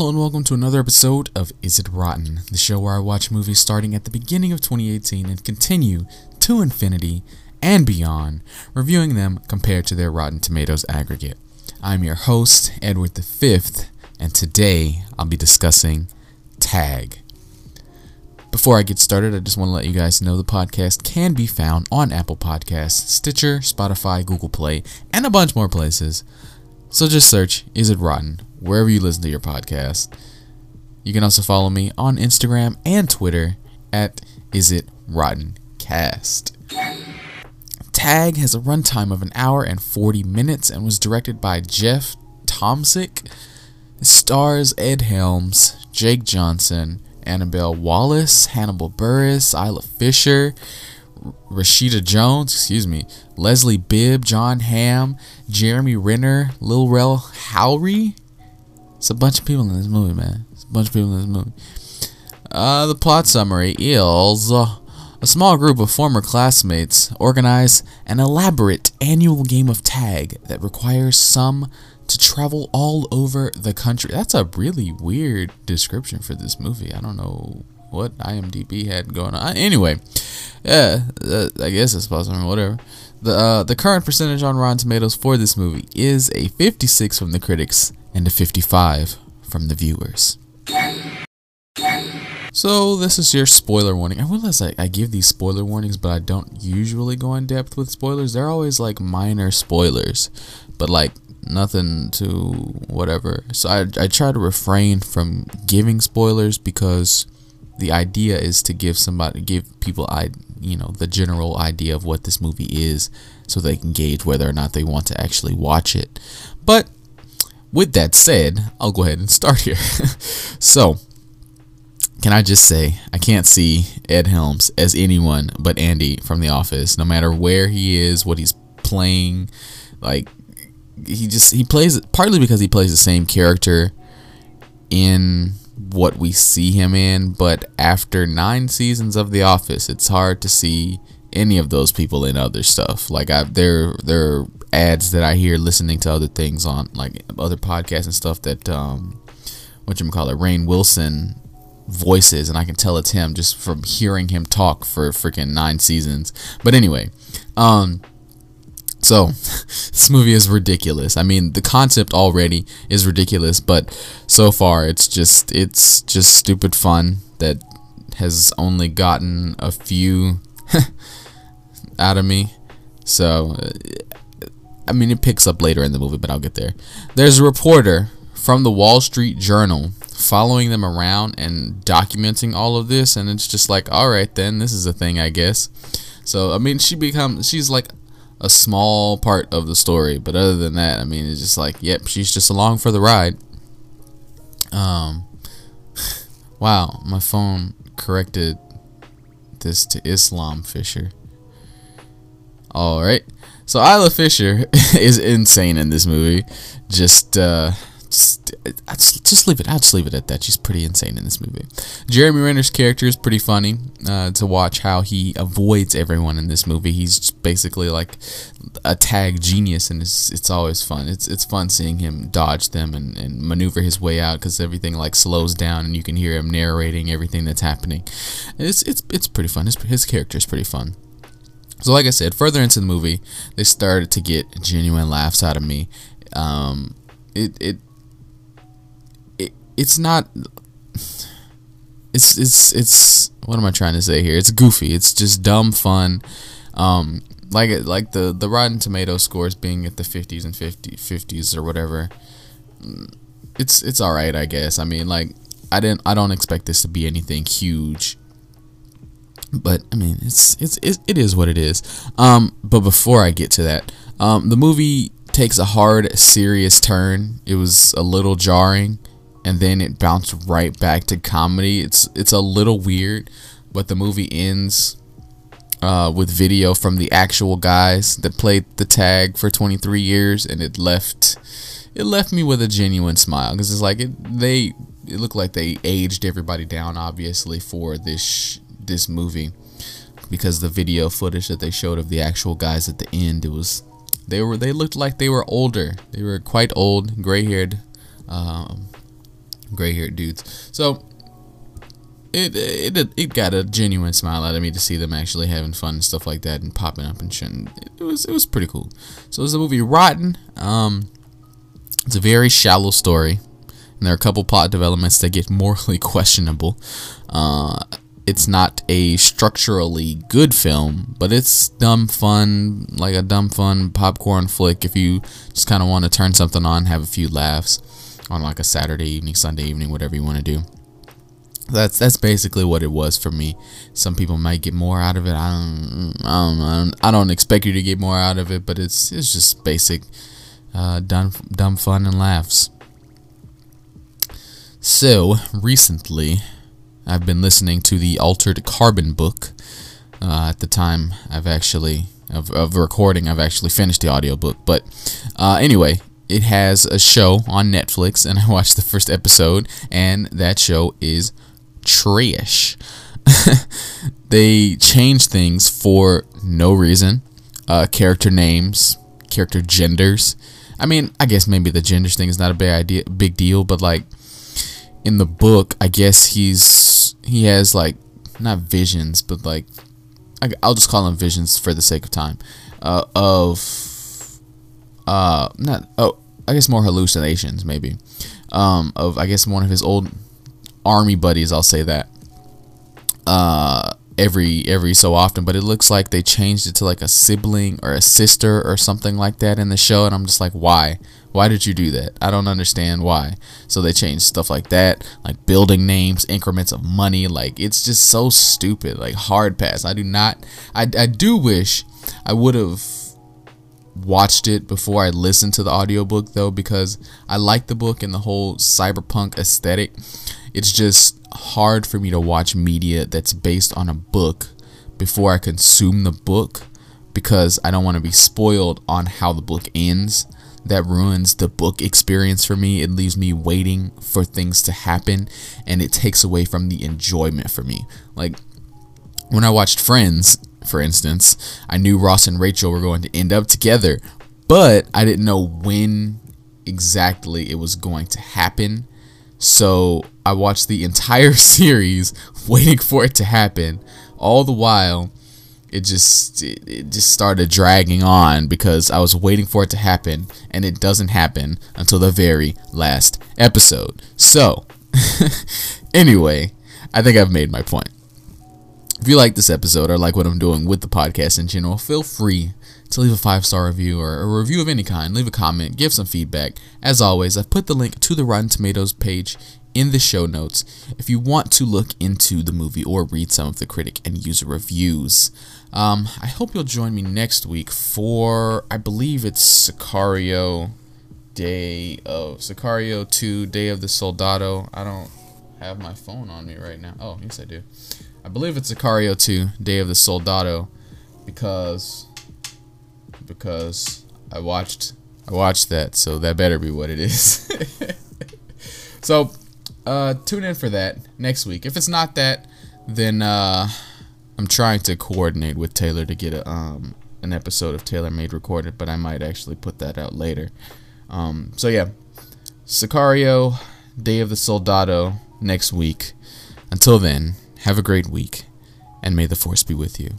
Hello and welcome to another episode of Is It Rotten, the show where I watch movies starting at the beginning of 2018 and continue to infinity and beyond, reviewing them compared to their Rotten Tomatoes aggregate. I'm your host, Edward V, and today I'll be discussing Tag. Before I get started, I just want to let you guys know the podcast can be found on Apple Podcasts, Stitcher, Spotify, Google Play, and a bunch more places. So just search Is It Rotten wherever you listen to your podcast. You can also follow me on Instagram and Twitter at Is It Rotten Cast. Tag has a runtime of an hour and 40 minutes and was directed by Jeff Tomsic. It stars Ed Helms, Jake Johnson, Annabelle Wallis, Hannibal Buress, Isla Fisher, Rashida Jones, excuse me, Leslie Bibb, Jon Hamm, Jeremy Renner, Lil Rel Howery. It's a bunch of people in this movie, man. It's a bunch of people in this movie. Uh, the plot summary is uh, a small group of former classmates organize an elaborate annual game of tag that requires some to travel all over the country. That's a really weird description for this movie. I don't know what IMDb had going on. Anyway, yeah, uh, I guess it's possible. Whatever. The uh, the current percentage on Rotten Tomatoes for this movie is a 56 from the critics and a 55 from the viewers. So this is your spoiler warning. I realize I, I give these spoiler warnings, but I don't usually go in depth with spoilers. They're always like minor spoilers, but like nothing to whatever. So I, I try to refrain from giving spoilers because the idea is to give somebody give people I you know the general idea of what this movie is so they can gauge whether or not they want to actually watch it. But with that said, I'll go ahead and start here. so, can I just say, I can't see Ed Helms as anyone but Andy from The Office, no matter where he is, what he's playing. Like, he just, he plays, partly because he plays the same character in what we see him in, but after nine seasons of The Office, it's hard to see any of those people in other stuff. Like I there there are ads that I hear listening to other things on like other podcasts and stuff that um what you call it Rainn Wilson voices and I can tell it's him just from hearing him talk for freaking 9 seasons. But anyway, um so this movie is ridiculous. I mean, the concept already is ridiculous, but so far it's just it's just stupid fun that has only gotten a few out of me. So, uh, I mean, it picks up later in the movie, but I'll get there. There's a reporter from the Wall Street Journal following them around and documenting all of this, and it's just like, all right, then this is a thing, I guess. So, I mean, she becomes she's like a small part of the story, but other than that, I mean, it's just like, yep, she's just along for the ride. Um, wow, my phone corrected this to Islam Fisher. All right. So Isla Fisher is insane in this movie. Just uh just, just leave it. I'll just leave it at that. She's pretty insane in this movie. Jeremy Renner's character is pretty funny uh, to watch how he avoids everyone in this movie. He's basically like a tag genius, and it's it's always fun. It's it's fun seeing him dodge them and, and maneuver his way out because everything like slows down and you can hear him narrating everything that's happening. It's it's it's pretty fun. His his character is pretty fun. So, like I said, further into the movie, they started to get genuine laughs out of me. Um, it it it's not. It's it's it's what am I trying to say here? It's goofy. It's just dumb fun. Um, like like the the Rotten Tomato scores being at the 50s and 50 50s or whatever. It's it's all right, I guess. I mean, like I didn't I don't expect this to be anything huge but I mean, it's it's it is what it is. Um, but before I get to that, um, the movie takes a hard, serious turn. It was a little jarring, and then it bounced right back to comedy. It's it's a little weird, but the movie ends uh, with video from the actual guys that played the tag for 23 years, and it left it left me with a genuine smile because it's like it they it looked like they aged everybody down obviously for this this movie because the video footage that they showed of the actual guys at the end it was they were they looked like they were older they were quite old gray haired um, gray haired dudes. So it, it it got a genuine smile out of me to see them actually having fun and stuff like that and popping up and shit. It was it was pretty cool. So was the movie Rotten. Um, it's a very shallow story, and there are a couple plot developments that get morally questionable. Uh, it's not a structurally good film, but it's dumb fun, like a dumb fun popcorn flick. If you just kind of want to turn something on, have a few laughs on like a Saturday evening, Sunday evening, whatever you want to do. That's that's basically what it was for me. Some people might get more out of it. I don't, I don't, I don't, I don't expect you to get more out of it, but it's it's just basic, uh, dumb, dumb fun and laughs. So recently, I've been listening to the Altered Carbon book. Uh, at the time, I've actually of, of recording, I've actually finished the audiobook. But uh, anyway, it has a show on Netflix, and I watched the first episode, and that show is trash. they change things for no reason. Uh, character names, character genders. I mean, I guess maybe the genders thing is not a big idea, big deal, but like in the book, I guess he's he has like not visions, but like I, will just call them visions for the sake of time. Uh, of uh, not oh, I guess more hallucinations maybe. Um, of I guess one of his old army buddies. I'll say that. Uh, every every so often, but it looks like they changed it to like a sibling or a sister or something like that in the show, and I'm just like, why? Why did you do that? I don't understand why. So they changed stuff like that, like building names, increments of money. Like it's just so stupid. Like hard pass. I do not. I I do wish I would have watched it before I listened to the audiobook though because I like the book and the whole cyberpunk aesthetic. It's just hard for me to watch media that's based on a book before I consume the book because I don't want to be spoiled on how the book ends. That ruins the book experience for me. It leaves me waiting for things to happen and it takes away from the enjoyment for me. Like when I watched Friends, for instance, I knew Ross and Rachel were going to end up together, but I didn't know when exactly it was going to happen. So I watched the entire series waiting for it to happen. All the while, it just it, it, just started dragging on because I was waiting for it to happen and it doesn't happen until the very last episode. So, anyway, I think I've made my point. If you like this episode or like what I'm doing with the podcast in general, feel free to leave a five star review or a review of any kind. Leave a comment, give some feedback. As always, I've put the link to the Rotten Tomatoes page in the show notes if you want to look into the movie or read some of the critic and user reviews. Um, I hope you'll join me next week for, I believe it's Sicario Day of Sicario 2 Day of the Soldado. I don't have my phone on me right now. Oh, yes, I do. I believe it's Sicario 2, Day of the Soldado, because because I watched I watched that, so that better be what it is. so uh, tune in for that next week. If it's not that, then uh, I'm trying to coordinate with Taylor to get a um, an episode of Taylor Made recorded, but I might actually put that out later. Um, so yeah, Sicario, Day of the Soldado next week. Until then. Have a great week, and may the force be with you.